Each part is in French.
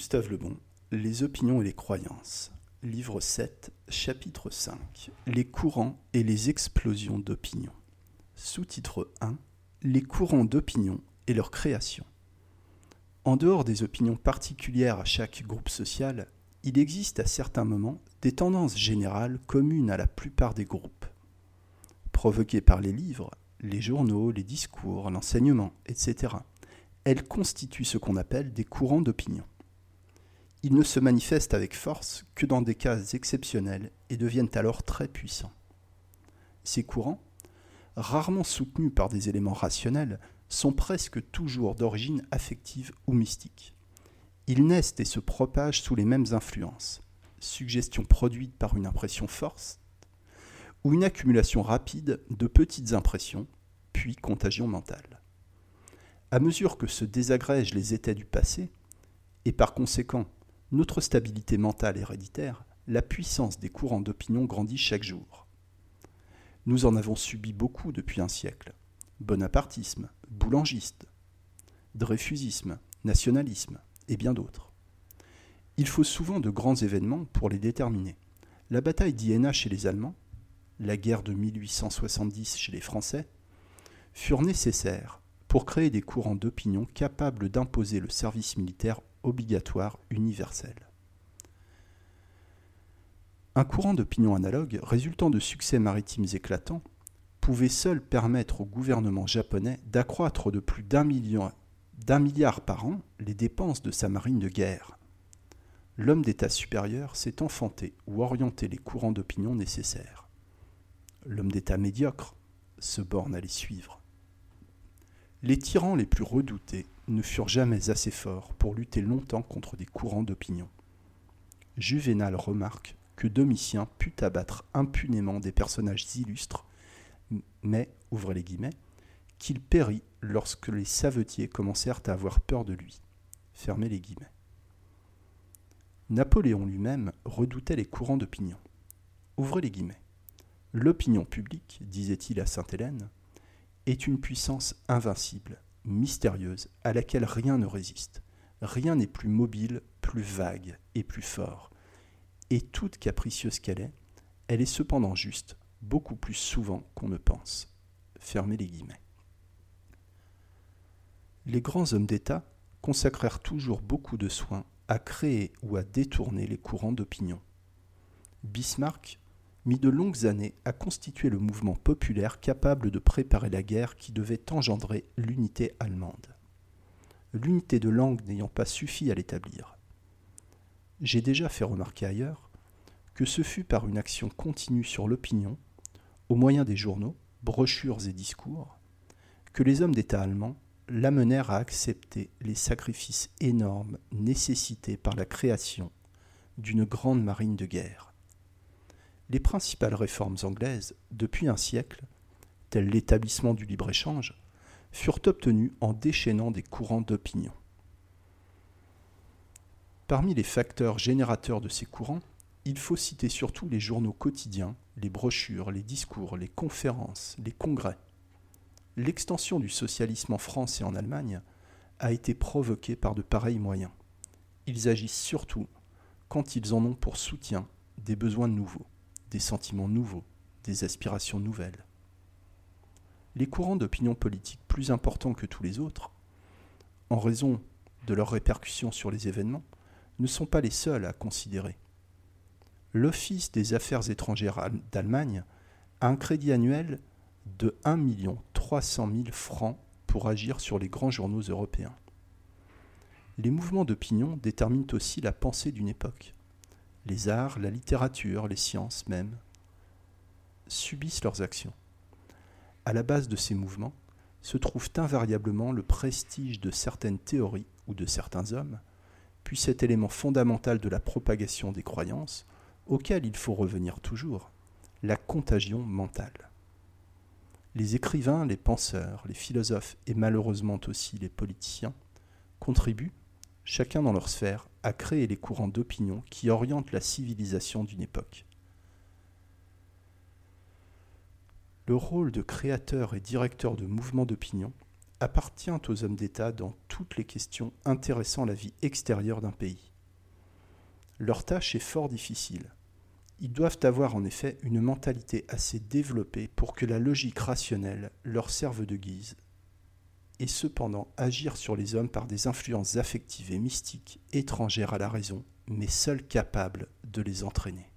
Gustave Lebon, Les opinions et les croyances. Livre 7, chapitre 5. Les courants et les explosions d'opinion. Sous-titre 1. Les courants d'opinion et leur création. En dehors des opinions particulières à chaque groupe social, il existe à certains moments des tendances générales communes à la plupart des groupes. Provoquées par les livres, les journaux, les discours, l'enseignement, etc., elles constituent ce qu'on appelle des courants d'opinion. Ils ne se manifestent avec force que dans des cas exceptionnels et deviennent alors très puissants. Ces courants, rarement soutenus par des éléments rationnels, sont presque toujours d'origine affective ou mystique. Ils naissent et se propagent sous les mêmes influences, suggestion produite par une impression forte, ou une accumulation rapide de petites impressions, puis contagion mentale. À mesure que se désagrègent les états du passé, et par conséquent notre stabilité mentale héréditaire, la puissance des courants d'opinion grandit chaque jour. Nous en avons subi beaucoup depuis un siècle. Bonapartisme, boulangiste, dreyfusisme, nationalisme, et bien d'autres. Il faut souvent de grands événements pour les déterminer. La bataille d'Iéna chez les Allemands, la guerre de 1870 chez les Français, furent nécessaires pour créer des courants d'opinion capables d'imposer le service militaire obligatoire universel. Un courant d'opinion analogue résultant de succès maritimes éclatants pouvait seul permettre au gouvernement japonais d'accroître de plus d'un milliard par an les dépenses de sa marine de guerre. L'homme d'État supérieur s'est enfanté ou orienté les courants d'opinion nécessaires. L'homme d'État médiocre se borne à les suivre. Les tyrans les plus redoutés ne furent jamais assez forts pour lutter longtemps contre des courants d'opinion. Juvénal remarque que Domitien put abattre impunément des personnages illustres, mais, ouvrez les guillemets, qu'il périt lorsque les savetiers commencèrent à avoir peur de lui. Fermez les guillemets. Napoléon lui-même redoutait les courants d'opinion. Ouvrez les guillemets. L'opinion publique, disait-il à Sainte-Hélène, est une puissance invincible, mystérieuse, à laquelle rien ne résiste. Rien n'est plus mobile, plus vague et plus fort. Et toute capricieuse qu'elle est, elle est cependant juste, beaucoup plus souvent qu'on ne pense. Fermez les guillemets. Les grands hommes d'État consacrèrent toujours beaucoup de soins à créer ou à détourner les courants d'opinion. Bismarck mit de longues années à constituer le mouvement populaire capable de préparer la guerre qui devait engendrer l'unité allemande. L'unité de langue n'ayant pas suffi à l'établir. J'ai déjà fait remarquer ailleurs que ce fut par une action continue sur l'opinion, au moyen des journaux, brochures et discours, que les hommes d'État allemands l'amenèrent à accepter les sacrifices énormes nécessités par la création d'une grande marine de guerre les principales réformes anglaises, depuis un siècle, telles l'établissement du libre-échange, furent obtenues en déchaînant des courants d'opinion. Parmi les facteurs générateurs de ces courants, il faut citer surtout les journaux quotidiens, les brochures, les discours, les conférences, les congrès. L'extension du socialisme en France et en Allemagne a été provoquée par de pareils moyens. Ils agissent surtout quand ils en ont pour soutien des besoins nouveaux des sentiments nouveaux, des aspirations nouvelles. Les courants d'opinion politique plus importants que tous les autres, en raison de leurs répercussions sur les événements, ne sont pas les seuls à considérer. L'Office des affaires étrangères d'Allemagne a un crédit annuel de 1 300 000 francs pour agir sur les grands journaux européens. Les mouvements d'opinion déterminent aussi la pensée d'une époque les arts, la littérature, les sciences même, subissent leurs actions. À la base de ces mouvements se trouve invariablement le prestige de certaines théories ou de certains hommes, puis cet élément fondamental de la propagation des croyances, auquel il faut revenir toujours, la contagion mentale. Les écrivains, les penseurs, les philosophes et malheureusement aussi les politiciens contribuent, chacun dans leur sphère, à créer les courants d'opinion qui orientent la civilisation d'une époque. Le rôle de créateur et directeur de mouvements d'opinion appartient aux hommes d'État dans toutes les questions intéressant la vie extérieure d'un pays. Leur tâche est fort difficile. Ils doivent avoir en effet une mentalité assez développée pour que la logique rationnelle leur serve de guise, et cependant agir sur les hommes par des influences affectives et mystiques étrangères à la raison, mais seules capables de les entraîner.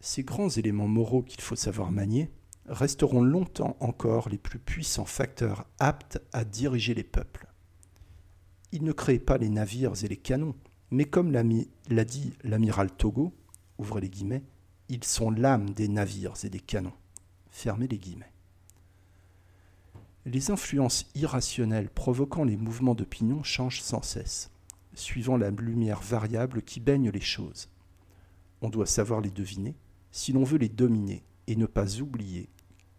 Ces grands éléments moraux qu'il faut savoir manier resteront longtemps encore les plus puissants facteurs aptes à diriger les peuples. Ils ne créent pas les navires et les canons, mais comme l'a dit l'amiral Togo, ouvrez les guillemets, ils sont l'âme des navires et des canons. Fermez les guillemets. Les influences irrationnelles provoquant les mouvements d'opinion changent sans cesse, suivant la lumière variable qui baigne les choses. On doit savoir les deviner si l'on veut les dominer et ne pas oublier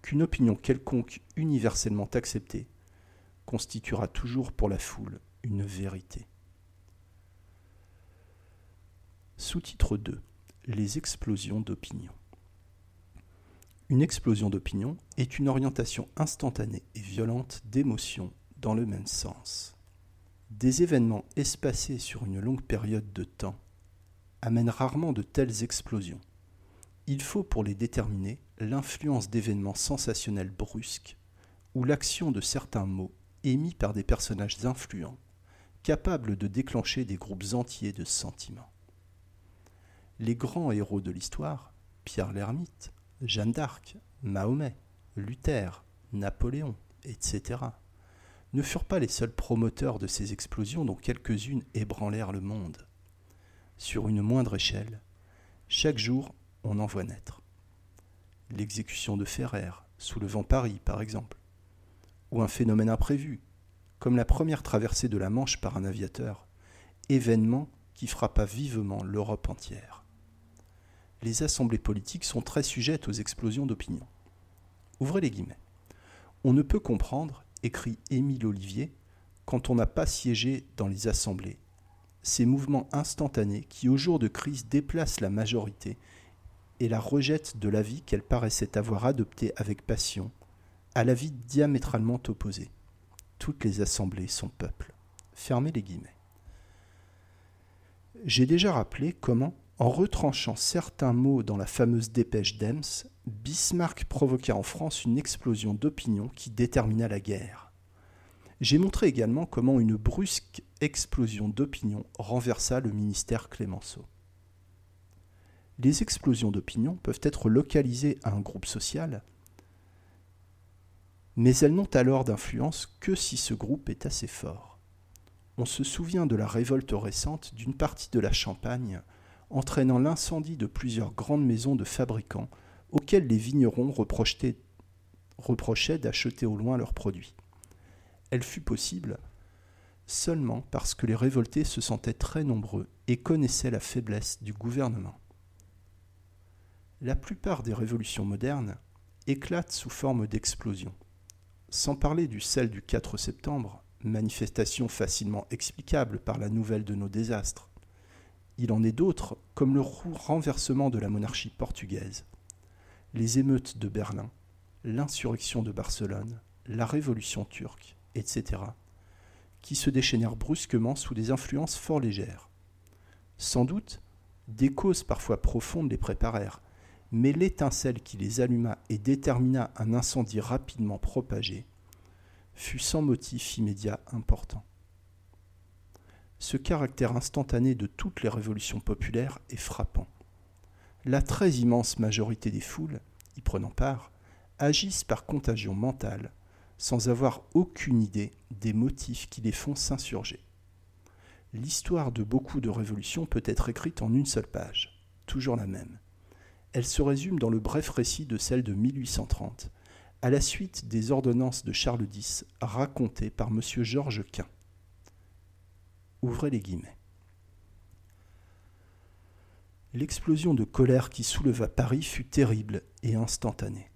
qu'une opinion quelconque universellement acceptée constituera toujours pour la foule une vérité. Sous-titre 2 Les explosions d'opinion. Une explosion d'opinion est une orientation instantanée et violente d'émotions dans le même sens. Des événements espacés sur une longue période de temps amènent rarement de telles explosions. Il faut pour les déterminer l'influence d'événements sensationnels brusques ou l'action de certains mots émis par des personnages influents, capables de déclencher des groupes entiers de sentiments. Les grands héros de l'histoire, Pierre l'Ermite, Jeanne d'Arc, Mahomet, Luther, Napoléon, etc., ne furent pas les seuls promoteurs de ces explosions dont quelques-unes ébranlèrent le monde. Sur une moindre échelle, chaque jour on en voit naître. L'exécution de Ferrer, soulevant Paris par exemple, ou un phénomène imprévu, comme la première traversée de la Manche par un aviateur, événement qui frappa vivement l'Europe entière. Les assemblées politiques sont très sujettes aux explosions d'opinion. Ouvrez les guillemets. On ne peut comprendre, écrit Émile Olivier, quand on n'a pas siégé dans les assemblées, ces mouvements instantanés qui, au jour de crise, déplacent la majorité et la rejette de l'avis qu'elle paraissait avoir adopté avec passion, à l'avis diamétralement opposé. Toutes les assemblées sont peuples. Fermez les guillemets. J'ai déjà rappelé comment, en retranchant certains mots dans la fameuse dépêche d'Ems, Bismarck provoqua en France une explosion d'opinion qui détermina la guerre. J'ai montré également comment une brusque explosion d'opinion renversa le ministère Clémenceau. Les explosions d'opinion peuvent être localisées à un groupe social, mais elles n'ont alors d'influence que si ce groupe est assez fort. On se souvient de la révolte récente d'une partie de la Champagne, entraînant l'incendie de plusieurs grandes maisons de fabricants auxquels les vignerons reprochaient d'acheter au loin leurs produits. Elle fut possible seulement parce que les révoltés se sentaient très nombreux et connaissaient la faiblesse du gouvernement. La plupart des révolutions modernes éclatent sous forme d'explosions sans parler du sel du 4 septembre, manifestation facilement explicable par la nouvelle de nos désastres. Il en est d'autres, comme le renversement de la monarchie portugaise, les émeutes de Berlin, l'insurrection de Barcelone, la révolution turque, etc., qui se déchaînèrent brusquement sous des influences fort légères. Sans doute, des causes parfois profondes les préparèrent, mais l'étincelle qui les alluma et détermina un incendie rapidement propagé fut sans motif immédiat important. Ce caractère instantané de toutes les révolutions populaires est frappant. La très immense majorité des foules, y prenant part, agissent par contagion mentale, sans avoir aucune idée des motifs qui les font s'insurger. L'histoire de beaucoup de révolutions peut être écrite en une seule page, toujours la même elle se résume dans le bref récit de celle de 1830, à la suite des ordonnances de Charles X racontées par M. Georges Quint. Ouvrez les guillemets. L'explosion de colère qui souleva Paris fut terrible et instantanée.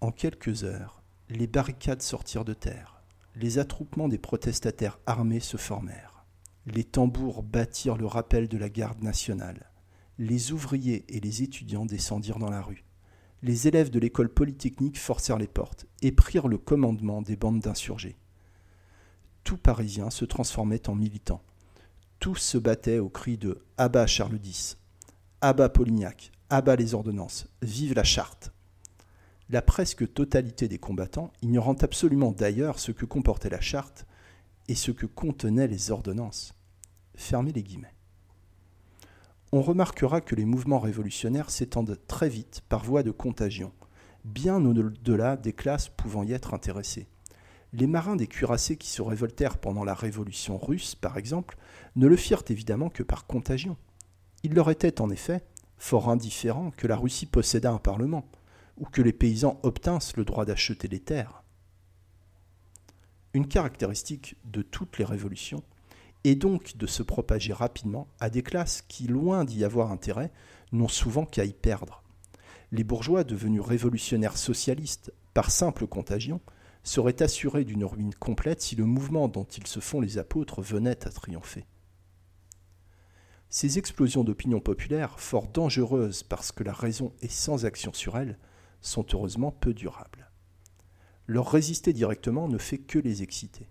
En quelques heures, les barricades sortirent de terre, les attroupements des protestataires armés se formèrent, les tambours battirent le rappel de la garde nationale, les ouvriers et les étudiants descendirent dans la rue. les élèves de l'école polytechnique forcèrent les portes et prirent le commandement des bandes d'insurgés. Tout Parisien se transformait en militant. Tous se battaient au cri de Abat Charles X, Abat Polignac, Abat les ordonnances, vive la charte. La presque totalité des combattants, ignorant absolument d'ailleurs ce que comportait la charte et ce que contenaient les ordonnances. Fermez les guillemets on remarquera que les mouvements révolutionnaires s'étendent très vite par voie de contagion, bien au-delà des classes pouvant y être intéressées. Les marins des cuirassés qui se révoltèrent pendant la Révolution russe, par exemple, ne le firent évidemment que par contagion. Il leur était en effet fort indifférent que la Russie possédât un parlement, ou que les paysans obtinssent le droit d'acheter les terres. Une caractéristique de toutes les révolutions et donc de se propager rapidement à des classes qui, loin d'y avoir intérêt, n'ont souvent qu'à y perdre. Les bourgeois devenus révolutionnaires socialistes par simple contagion seraient assurés d'une ruine complète si le mouvement dont ils se font les apôtres venait à triompher. Ces explosions d'opinion populaire, fort dangereuses parce que la raison est sans action sur elles, sont heureusement peu durables. Leur résister directement ne fait que les exciter.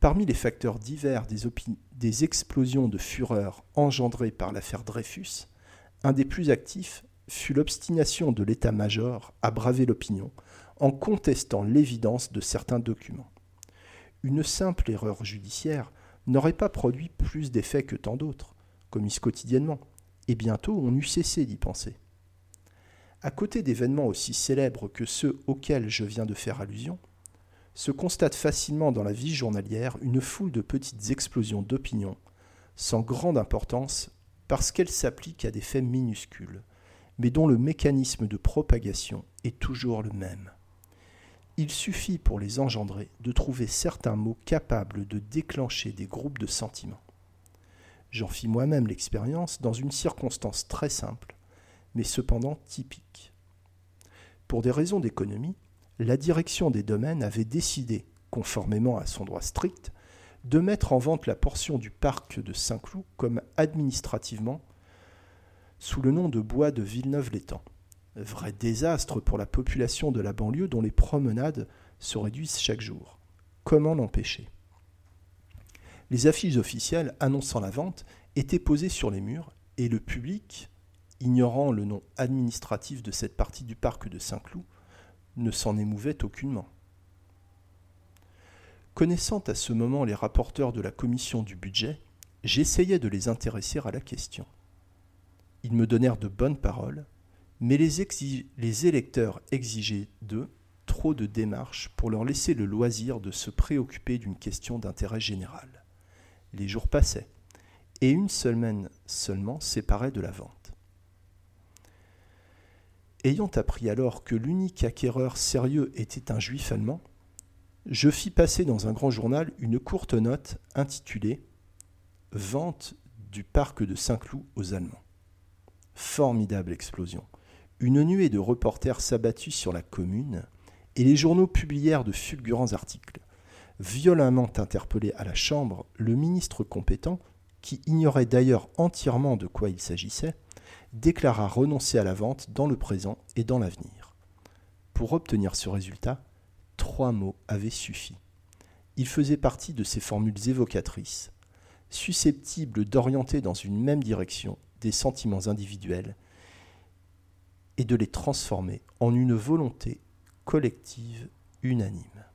Parmi les facteurs divers des, explosions de fureur engendrées par l'affaire Dreyfus, un des plus actifs fut l'obstination de l'état-major à braver l'opinion en contestant l'évidence de certains documents. Une simple erreur judiciaire n'aurait pas produit plus d'effet que tant d'autres, commises quotidiennement, et bientôt on eût cessé d'y penser. À côté d'événements aussi célèbres que ceux auxquels je viens de faire allusion, se constate facilement dans la vie journalière une foule de petites explosions d'opinion, sans grande importance parce qu'elles s'appliquent à des faits minuscules, mais dont le mécanisme de propagation est toujours le même. Il suffit pour les engendrer de trouver certains mots capables de déclencher des groupes de sentiments. J'en fis moi-même l'expérience dans une circonstance très simple, mais cependant typique. Pour des raisons d'économie, la direction des domaines avait décidé, conformément à son droit strict, de mettre en vente la portion du parc de Saint-Cloud comme administrativement sous le nom de bois de Villeneuve-l'Étang. Vrai désastre pour la population de la banlieue dont les promenades se réduisent chaque jour. Comment l'empêcher? Les affiches officielles annonçant la vente étaient posées sur les murs et le public, ignorant le nom administratif de cette partie du parc de Saint-Cloud, ne s'en émouvait aucunement. Connaissant à ce moment les rapporteurs de la commission du budget, j'essayais de les intéresser à la question. Ils me donnèrent de bonnes paroles, mais les, électeurs exigeaient d'eux trop de démarches pour leur laisser le loisir de se préoccuper d'une question d'intérêt général. Les jours passaient, et une semaine seulement séparait de la vente. Ayant appris alors que l'unique acquéreur sérieux était un juif allemand, je fis passer dans un grand journal une courte note intitulée Vente du parc de Saint-Cloud aux Allemands. Formidable explosion. Une nuée de reporters s'abattit sur la commune et les journaux publièrent de fulgurants articles. Violemment interpellé à la Chambre, le ministre compétent, qui ignorait d'ailleurs entièrement de quoi il s'agissait, déclara renoncer à la vente dans le présent et dans l'avenir. Pour obtenir ce résultat, trois mots avaient suffi. Il faisait partie de ces formules évocatrices, susceptibles d'orienter dans une même direction des sentiments individuels et de les transformer en une volonté collective unanime.